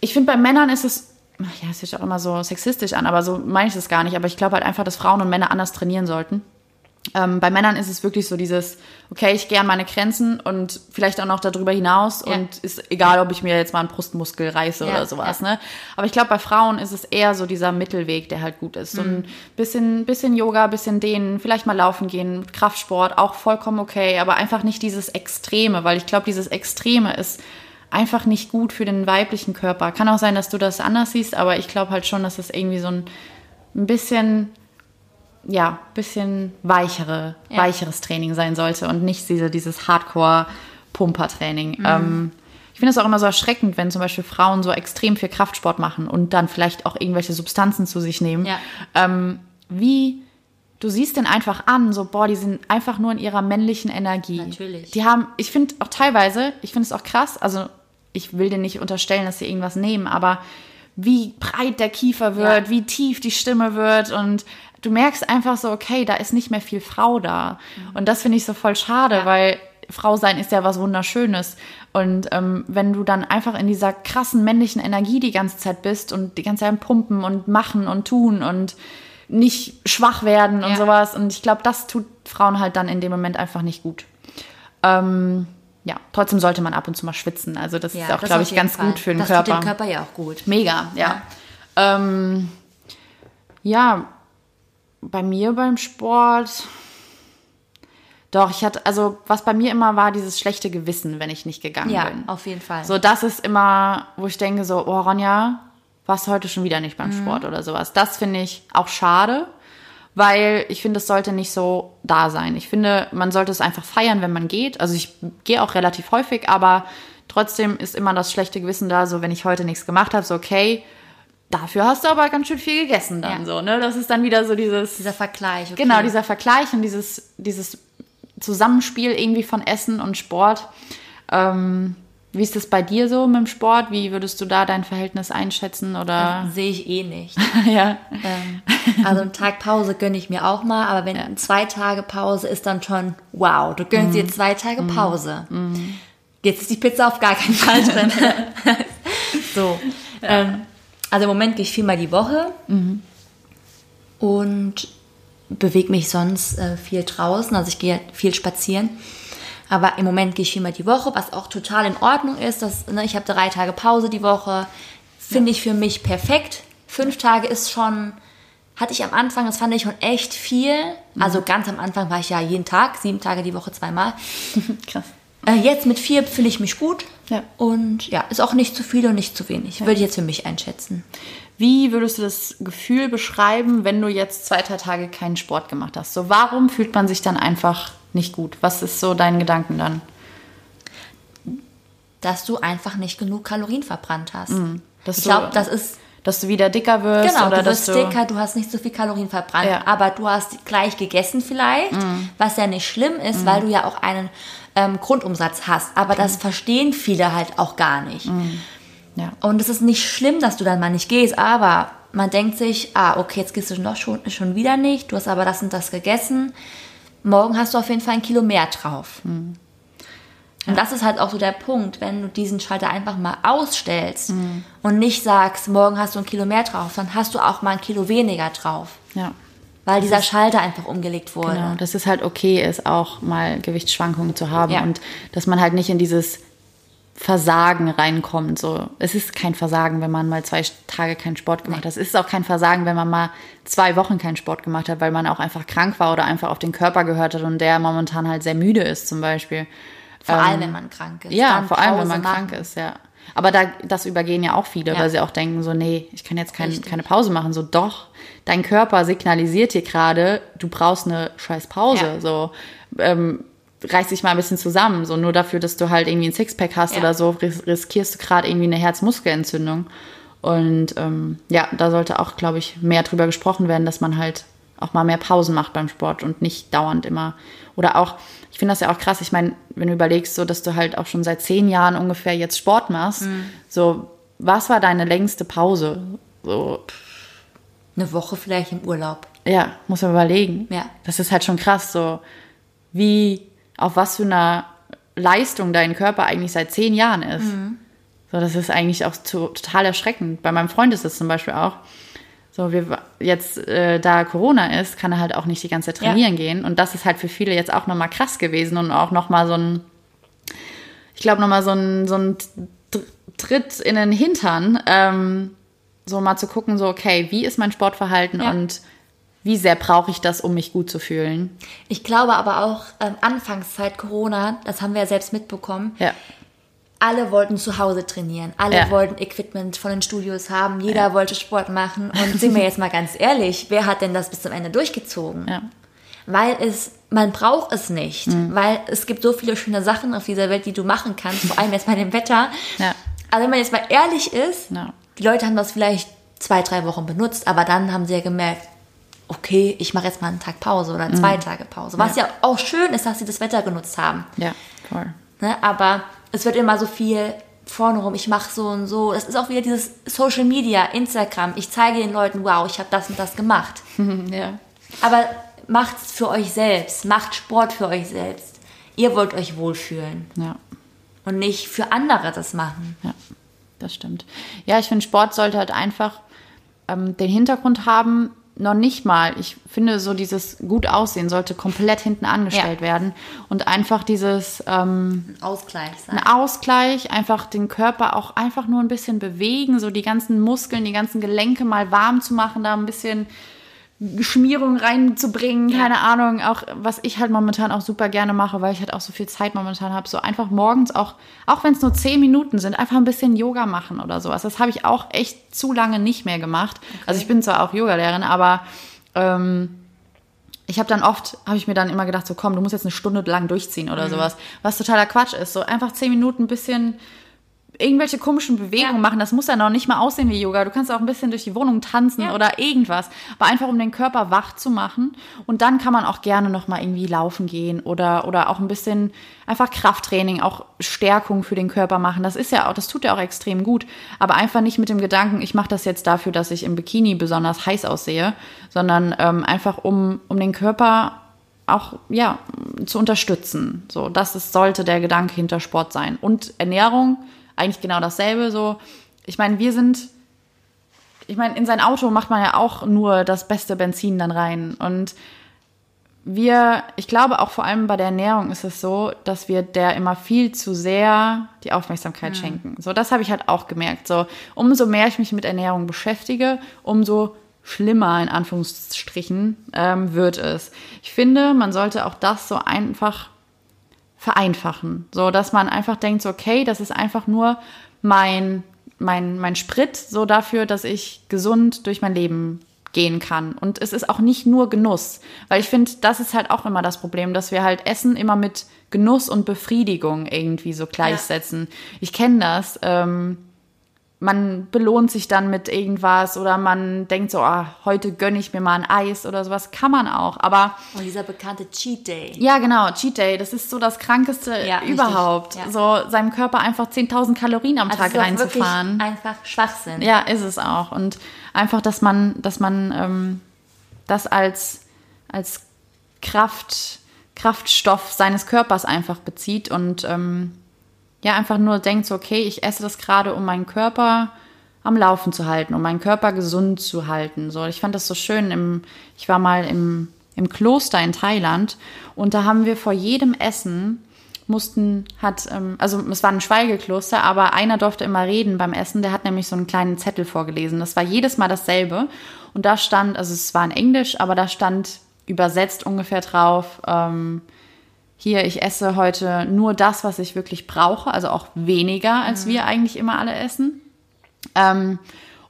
Ich finde, bei Männern ist es, ja, es hört sich auch immer so sexistisch an, aber so meine ich es gar nicht. Aber ich glaube halt einfach, dass Frauen und Männer anders trainieren sollten. Ähm, bei Männern ist es wirklich so dieses, okay, ich gehe an meine Grenzen und vielleicht auch noch darüber hinaus Ja. und ist egal, ob ich mir jetzt mal einen Brustmuskel reiße Ja, oder sowas, ja. ne? Aber ich glaube, bei Frauen ist es eher so dieser Mittelweg, der halt gut ist. So Mhm. ein bisschen, bisschen Yoga, bisschen Dehnen, vielleicht mal laufen gehen, Kraftsport, auch vollkommen okay, aber einfach nicht dieses Extreme, weil ich glaube, dieses Extreme ist einfach nicht gut für den weiblichen Körper. Kann auch sein, dass du das anders siehst, aber ich glaube halt schon, dass es irgendwie so ein, ein bisschen, ja, bisschen weichere, Ja. weicheres Training sein sollte und nicht diese, dieses Hardcore-Pumper-Training. Mhm. Ähm, ich finde es auch immer so erschreckend, wenn zum Beispiel Frauen so extrem viel Kraftsport machen und dann vielleicht auch irgendwelche Substanzen zu sich nehmen. Ja. Ähm, wie du siehst den einfach an, so, boah, die sind einfach nur in ihrer männlichen Energie. Natürlich. Die haben, ich finde auch teilweise, ich finde es auch krass, also ich will denen nicht unterstellen, dass sie irgendwas nehmen, aber wie breit der Kiefer wird, Ja. wie tief die Stimme wird und du merkst einfach so, okay, da ist nicht mehr viel Frau da. Und das finde ich so voll schade, Ja. weil Frau sein ist ja was Wunderschönes. Und ähm, wenn du dann einfach in dieser krassen männlichen Energie die ganze Zeit bist und die ganze Zeit pumpen und machen und tun und nicht schwach werden und Ja. sowas. Und ich glaube, das tut Frauen halt dann in dem Moment einfach nicht gut. Ähm, ja, trotzdem sollte man ab und zu mal schwitzen. Also das ist auch, das glaube ich, ganz Fall. gut für den das Körper. tut dem Körper ja auch gut. Mega, ja. Ähm, ja, bei mir beim Sport. Doch, ich hatte, also was bei mir immer war, dieses schlechte Gewissen, wenn ich nicht gegangen Ja, bin. auf jeden Fall. So, das ist immer, wo ich denke, so, oh Ronja, warst heute schon wieder nicht beim Sport oder sowas. Das finde ich auch schade, weil ich finde, es sollte nicht so da sein. Ich finde, man sollte es einfach feiern, wenn man geht. Also ich gehe auch relativ häufig, aber trotzdem ist immer das schlechte Gewissen da, so wenn ich heute nichts gemacht habe, so okay, dafür hast du aber ganz schön viel gegessen dann Ja. so, ne? Das ist dann wieder so dieses Dieser Vergleich. Okay. Genau, dieser Vergleich und dieses, dieses Zusammenspiel irgendwie von Essen und Sport. Ähm, wie ist das bei dir so mit dem Sport? Wie würdest du da dein Verhältnis einschätzen? Oder Sehe ich eh nicht. ja. ähm, also einen Tag Pause gönne ich mir auch mal, aber wenn zwei Tage Pause ist dann schon, wow, du gönnst Mhm. dir zwei Tage Pause. Jetzt ist die Pizza auf gar keinen Fall drin. so. Ähm, also im Moment gehe ich viermal die Woche Mhm. und bewege mich sonst äh, viel draußen. Also ich gehe viel spazieren. Aber im Moment gehe ich viermal die Woche, was auch total in Ordnung ist. Das, ne, ich habe drei Tage Pause die Woche. Finde ich für mich perfekt. Fünf Tage ist schon, hatte ich am Anfang, das fand ich schon echt viel. Also ganz am Anfang war ich ja jeden Tag, sieben Tage die Woche zweimal. Krass. Äh, jetzt mit vier fühle ich mich gut. Ja. Und ja, ist auch nicht zu viel und nicht zu wenig. Würde ich jetzt für mich einschätzen. Wie würdest du das Gefühl beschreiben, wenn du jetzt zwei, drei Tage keinen Sport gemacht hast? So, warum fühlt man sich dann einfach nicht gut? Was ist so dein Gedanken dann? Dass du einfach nicht genug Kalorien verbrannt hast. Mhm. Ich glaube, das ist Dass du wieder dicker wirst Genau, oder du wirst dass du dicker, du hast nicht so viel Kalorien verbrannt, Ja. Aber du hast gleich gegessen vielleicht, was ja nicht schlimm ist, weil du ja auch einen ähm, Grundumsatz hast. Aber das Mhm. verstehen viele halt auch gar nicht. ja. Und es ist nicht schlimm, dass du dann mal nicht gehst, aber man denkt sich, ah, okay, jetzt gehst du noch schon, schon wieder nicht, du hast aber das und das gegessen. Morgen hast du auf jeden Fall ein Kilo mehr drauf. Und das ist halt auch so der Punkt, wenn du diesen Schalter einfach mal ausstellst Mhm. und nicht sagst, morgen hast du ein Kilo mehr drauf, dann hast du auch mal ein Kilo weniger drauf. ja. Weil dieser Schalter einfach umgelegt wurde. Genau, dass es halt okay ist, auch mal Gewichtsschwankungen zu haben Ja. und dass man halt nicht in dieses Versagen reinkommt. So, es ist kein Versagen, wenn man mal zwei Tage keinen Sport gemacht hat. Es ist auch kein Versagen, wenn man mal zwei Wochen keinen Sport gemacht hat, weil man auch einfach krank war oder einfach auf den Körper gehört hat und der momentan halt sehr müde ist, zum Beispiel. Vor ähm, allem, wenn man krank ist. Ja, vor allem, wenn man machen. krank ist, ja. Aber da, das übergehen ja auch viele, ja. weil sie auch denken so, nee, ich kann jetzt kein, keine Pause machen. So, doch, dein Körper signalisiert dir gerade, du brauchst eine scheiß Pause. Ja. So, ähm, reiß dich mal ein bisschen zusammen. So, nur dafür, dass du halt irgendwie ein Sixpack hast ja. oder so, ris riskierst du gerade irgendwie eine Herzmuskelentzündung. Und ähm, ja, da sollte auch, glaube ich, mehr drüber gesprochen werden, dass man halt auch mal mehr Pausen macht beim Sport und nicht dauernd immer. Oder auch, ich finde das ja auch krass, ich meine, wenn du überlegst, so dass du halt auch schon seit zehn Jahren ungefähr jetzt Sport machst, mhm. so, was war deine längste Pause? So, eine Woche vielleicht im Urlaub. Ja, muss man überlegen. Ja. Das ist halt schon krass, so wie, auf was für einer Leistung dein Körper eigentlich seit zehn Jahren ist. Mhm. So, das ist eigentlich auch zu, total erschreckend. Bei meinem Freund ist das zum Beispiel auch. So, wir jetzt, äh, da Corona ist, kann er halt auch nicht die ganze Zeit trainieren ja. gehen. Und das ist halt für viele jetzt auch nochmal krass gewesen und auch nochmal so ein, ich glaube, nochmal so ein, so ein Tritt in den Hintern, ähm, so mal zu gucken, so, okay, wie ist mein Sportverhalten ja. und wie sehr brauche ich das, um mich gut zu fühlen? Ich glaube aber auch, ähm, Anfangszeit Corona, das haben wir ja selbst mitbekommen. Ja. Alle wollten zu Hause trainieren. Alle ja. wollten Equipment von den Studios haben. Jeder ja. wollte Sport machen. Und sind wir jetzt mal ganz ehrlich, wer hat denn das bis zum Ende durchgezogen? Ja. Weil es, man braucht es nicht. Mhm. Weil es gibt so viele schöne Sachen auf dieser Welt, die du machen kannst. Vor allem jetzt bei dem Wetter. Ja. Also wenn man jetzt mal ehrlich ist, die Leute haben das vielleicht zwei, drei Wochen benutzt, aber dann haben sie ja gemerkt, okay, ich mache jetzt mal einen Tag Pause oder zwei mhm. Tage Pause. Was ja. ja. auch schön ist, dass sie das Wetter genutzt haben. Ja, voll. Ne? Aber es wird immer so viel vorne rum, ich mache so und so. Es ist auch wieder dieses Social Media, Instagram. Ich zeige den Leuten, wow, ich habe das und das gemacht. ja. Aber macht es für euch selbst. Macht Sport für euch selbst. Ihr wollt euch wohlfühlen. Ja. Und nicht für andere das machen. Ja das stimmt. Ja, ich finde, Sport sollte halt einfach ähm, den Hintergrund haben, noch nicht mal. Ich finde, so dieses gut aussehen sollte komplett hinten angestellt ja. werden und einfach dieses ähm, ein Ausgleich sein. Ein Ausgleich, einfach den Körper auch einfach nur ein bisschen bewegen, so die ganzen Muskeln, die ganzen Gelenke mal warm zu machen, da ein bisschen Schmierung reinzubringen, ja. keine Ahnung, auch was ich halt momentan auch super gerne mache, weil ich halt auch so viel Zeit momentan habe, so einfach morgens auch, auch wenn es nur zehn Minuten sind, einfach ein bisschen Yoga machen oder sowas. Das habe ich auch echt zu lange nicht mehr gemacht. Okay. Also ich bin zwar auch Yogalehrerin, aber ähm, ich habe dann oft, habe ich mir dann immer gedacht, so komm, du musst jetzt eine Stunde lang durchziehen oder mhm. sowas, was totaler Quatsch ist. So einfach zehn Minuten ein bisschen irgendwelche komischen Bewegungen ja. machen. Das muss ja noch nicht mal aussehen wie Yoga. Du kannst auch ein bisschen durch die Wohnung tanzen ja. oder irgendwas. Aber einfach, um den Körper wach zu machen. Und dann kann man auch gerne noch mal irgendwie laufen gehen oder, oder auch ein bisschen einfach Krafttraining, auch Stärkung für den Körper machen. Das ist ja auch, das tut ja auch extrem gut. Aber einfach nicht mit dem Gedanken, ich mache das jetzt dafür, dass ich im Bikini besonders heiß aussehe, sondern ähm, einfach um, um den Körper auch ja zu unterstützen. So, das ist, sollte der Gedanke hinter Sport sein. Und Ernährung eigentlich genau dasselbe. So, ich meine, wir sind, ich meine, in sein Auto macht man ja auch nur das beste Benzin dann rein. Und wir, ich glaube auch vor allem bei der Ernährung ist es so, dass wir der immer viel zu sehr die Aufmerksamkeit mhm. schenken. So, das habe ich halt auch gemerkt. So, umso mehr ich mich mit Ernährung beschäftige, umso schlimmer in Anführungsstrichen ähm, wird es. Ich finde, man sollte auch das so einfach vereinfachen. So, dass man einfach denkt, so, okay, das ist einfach nur mein, mein, mein Sprit, so dafür, dass ich gesund durch mein Leben gehen kann. Und es ist auch nicht nur Genuss, weil ich finde, das ist halt auch immer das Problem, dass wir halt Essen immer mit Genuss und Befriedigung irgendwie so gleichsetzen. Ja. Ich kenne das. Ähm, man belohnt sich dann mit irgendwas oder man denkt so, ah, heute gönne ich mir mal ein Eis oder sowas. Kann man auch, aber... Und dieser bekannte Cheat Day. Ja, genau, Cheat Day. Das ist so das Krankeste ja, überhaupt. Ja. So seinem Körper einfach 10.000 Kalorien am also Tag reinzufahren. einfach Schwachsinn. Ja, ist es auch. Und einfach, dass man, dass man ähm, das als, als Kraft, Kraftstoff seines Körpers einfach bezieht und... Ähm, ja einfach nur denkt so, okay, ich esse das gerade, um meinen Körper am Laufen zu halten, um meinen Körper gesund zu halten. So, ich fand das so schön. Im, ich war mal im, im Kloster in Thailand und da haben wir vor jedem Essen mussten, hat, ähm, also es war ein Schweigekloster, aber einer durfte immer reden beim Essen, der hat nämlich so einen kleinen Zettel vorgelesen. Das war jedes Mal dasselbe. Und da stand, also es war in Englisch, aber da stand übersetzt ungefähr drauf, ähm, hier, ich esse heute nur das, was ich wirklich brauche, also auch weniger, als wir eigentlich immer alle essen. Ähm,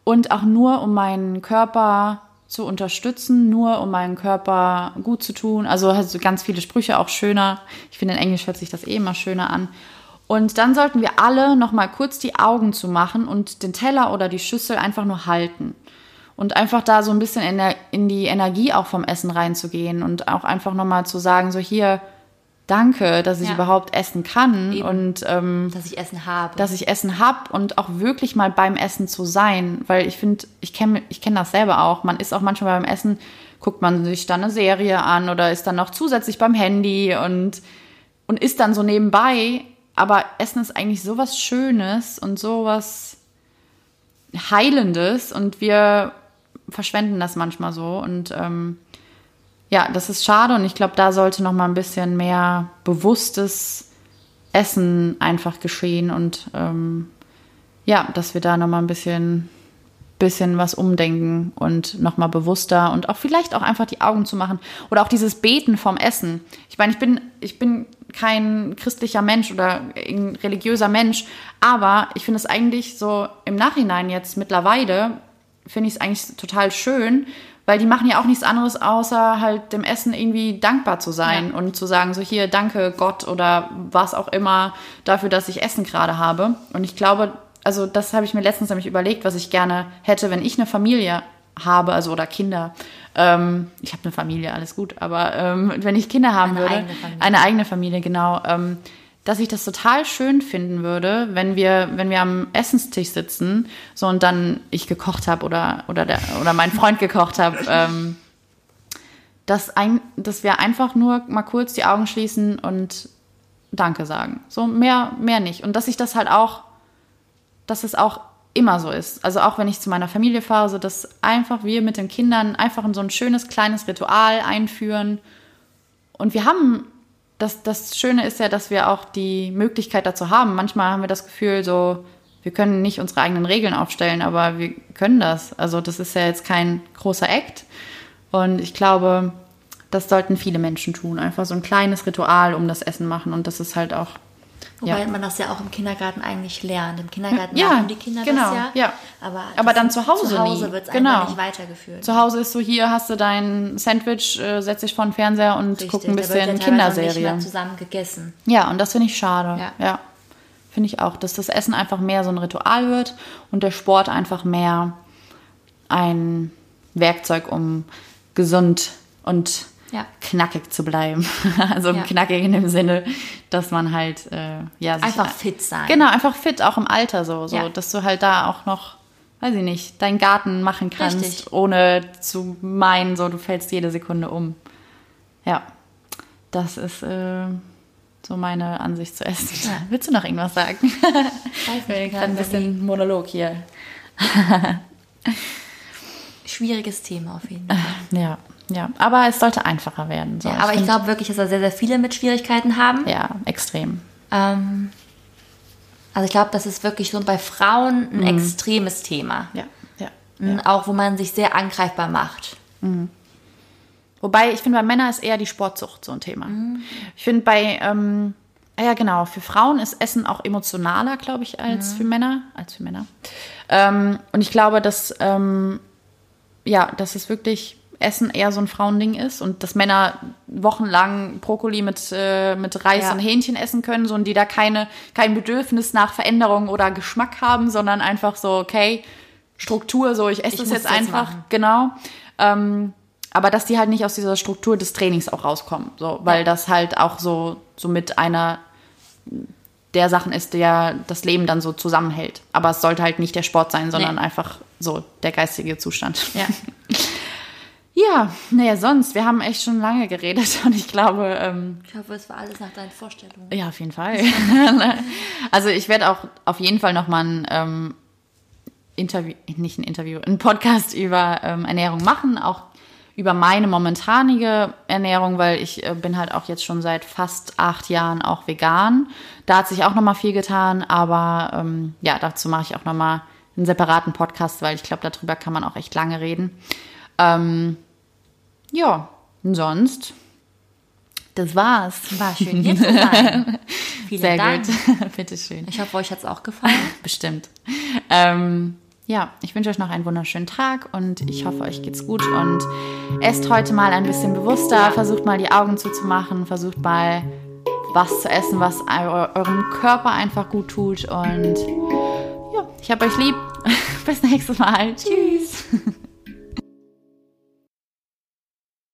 und auch nur, um meinen Körper zu unterstützen, nur um meinen Körper gut zu tun. Also hast du ganz viele Sprüche, auch schöner. Ich finde, in Englisch hört sich das eh immer schöner an. Und dann sollten wir alle noch mal kurz die Augen zu machen und den Teller oder die Schüssel einfach nur halten. Und einfach da so ein bisschen in, der, in die Energie auch vom Essen reinzugehen und auch einfach noch mal zu sagen, so hier, danke, dass ich Ja. überhaupt essen kann Eben. und ähm, Dass ich Essen habe. dass ich Essen hab und auch wirklich mal beim Essen zu sein, weil ich finde, ich kenne ich kenn das selber auch. Man ist auch manchmal beim Essen, guckt man sich dann eine Serie an oder ist dann noch zusätzlich beim Handy und, und ist dann so nebenbei. Aber Essen ist eigentlich sowas Schönes und sowas Heilendes und wir verschwenden das manchmal so und ähm, ja, das ist schade und ich glaube, da sollte noch mal ein bisschen mehr bewusstes Essen einfach geschehen und ähm, ja, dass wir da noch mal ein bisschen, bisschen was umdenken und noch mal bewusster und auch vielleicht auch einfach die Augen zu machen oder auch dieses Beten vom Essen. Ich meine, ich bin, ich bin kein christlicher Mensch oder religiöser Mensch, aber ich finde es eigentlich so im Nachhinein jetzt mittlerweile finde ich es eigentlich total schön, weil die machen ja auch nichts anderes, außer halt dem Essen irgendwie dankbar zu sein Ja. und zu sagen, so hier, danke Gott oder was auch immer dafür, dass ich Essen gerade habe. Und ich glaube, also das habe ich mir letztens nämlich überlegt, was ich gerne hätte, wenn ich eine Familie habe, also oder Kinder. Ähm, ich habe eine Familie, alles gut, aber ähm, wenn ich Kinder haben Eine würde, eigene eine eigene Familie, genau, ähm, dass ich das total schön finden würde, wenn wir, wenn wir am Essenstisch sitzen, so und dann ich gekocht habe oder oder der, oder mein Freund gekocht habe, ähm, dass ein, dass wir einfach nur mal kurz die Augen schließen und Danke sagen. So mehr, mehr nicht. Und dass ich das halt auch, dass es auch immer so ist. Also auch wenn ich zu meiner Familie fahre, so dass einfach wir mit den Kindern einfach in so ein schönes kleines Ritual einführen. Und wir haben, das, das Schöne ist ja, dass wir auch die Möglichkeit dazu haben. Manchmal haben wir das Gefühl, so, wir können nicht unsere eigenen Regeln aufstellen, aber wir können das. Also das ist ja jetzt kein großer Act. Und ich glaube, das sollten viele Menschen tun. Einfach so ein kleines Ritual um das Essen machen. Und das ist halt auch. Wobei ja. man das ja auch im Kindergarten eigentlich lernt. Im Kindergarten Ja, machen die Kinder genau, das ja. ja. Aber, Aber dann zu Hause Zu Hause wird es Genau. nicht weitergeführt. Zu Hause ist so, hier hast du dein Sandwich, äh, setz dich vor den Fernseher und Richtig, guck ein bisschen auch Nicht Kinderserie. mehr zusammen gegessen. Ja, und das finde ich schade. Ja. Ja. Finde ich auch, dass das Essen einfach mehr so ein Ritual wird und der Sport einfach mehr ein Werkzeug, um gesund und Ja. knackig zu bleiben. also Ja. knackig in dem Sinne, dass man halt äh, ja Einfach fit sein. Genau, einfach fit, auch im Alter so, so Ja. dass du halt da auch noch, weiß ich nicht, deinen Garten machen kannst, Richtig. ohne zu meinen, so du fällst jede Sekunde um. Ja, das ist äh, so meine Ansicht zu essen. Willst du noch irgendwas sagen? Weiß nicht, gerade ein bisschen Monolog hier. Schwieriges Thema auf jeden Fall. Ja, ja, aber es sollte einfacher werden. So. Ja, aber ich find- glaube wirklich, dass da sehr, sehr viele mit Schwierigkeiten haben. ja, extrem. Ähm, also ich glaube, das ist wirklich so bei Frauen ein extremes Thema. Ja, ja. Mhm, Auch wo man sich sehr angreifbar macht. Wobei, ich finde, bei Männern ist eher die Sportsucht so ein Thema. Ich finde, bei, ähm, ah ja genau, für Frauen ist Essen auch emotionaler, glaube ich, als für Männer. Als für Männer. Ähm, und ich glaube, dass, ähm, ja, dass es wirklich Essen eher so ein Frauending ist und dass Männer wochenlang Brokkoli mit, äh, mit Reis Ja. und Hähnchen essen können, so und die da keine, kein Bedürfnis nach Veränderung oder Geschmack haben, sondern einfach so, okay, Struktur, so ich esse Ich das jetzt das einfach, machen. genau. Ähm, aber dass die halt nicht aus dieser Struktur des Trainings auch rauskommen, so, weil das halt auch so, so mit einer der Sachen ist, der das Leben dann so zusammenhält. Aber es sollte halt nicht der Sport sein, sondern Nee. einfach so der geistige Zustand. Ja. Ja, naja, sonst, wir haben echt schon lange geredet und ich glaube, ähm, Ich hoffe, es war alles nach deinen Vorstellungen. ja, auf jeden Fall. also ich werde auch auf jeden Fall nochmal ein ähm, Interview, nicht ein Interview, ein Podcast über ähm, Ernährung machen, auch über meine momentanige Ernährung, weil ich äh, bin halt auch jetzt schon seit fast acht Jahren auch vegan. Da hat sich auch noch mal viel getan, aber ähm, ja, dazu mache ich auch noch mal einen separaten Podcast, weil ich glaube, darüber kann man auch echt lange reden. Ähm, ja, und sonst, das war's. War schön hier zu sein. Vielen Sehr Dank. gut. Bitteschön. Ich hoffe, euch hat's auch gefallen. Bestimmt. Ähm, ja, ich wünsche euch noch einen wunderschönen Tag und ich hoffe, euch geht's gut und esst heute mal ein bisschen bewusster, versucht mal die Augen zuzumachen, versucht mal was zu essen, was eu- eurem Körper einfach gut tut und ja, ich hab euch lieb. Bis nächstes Mal. Tschüss.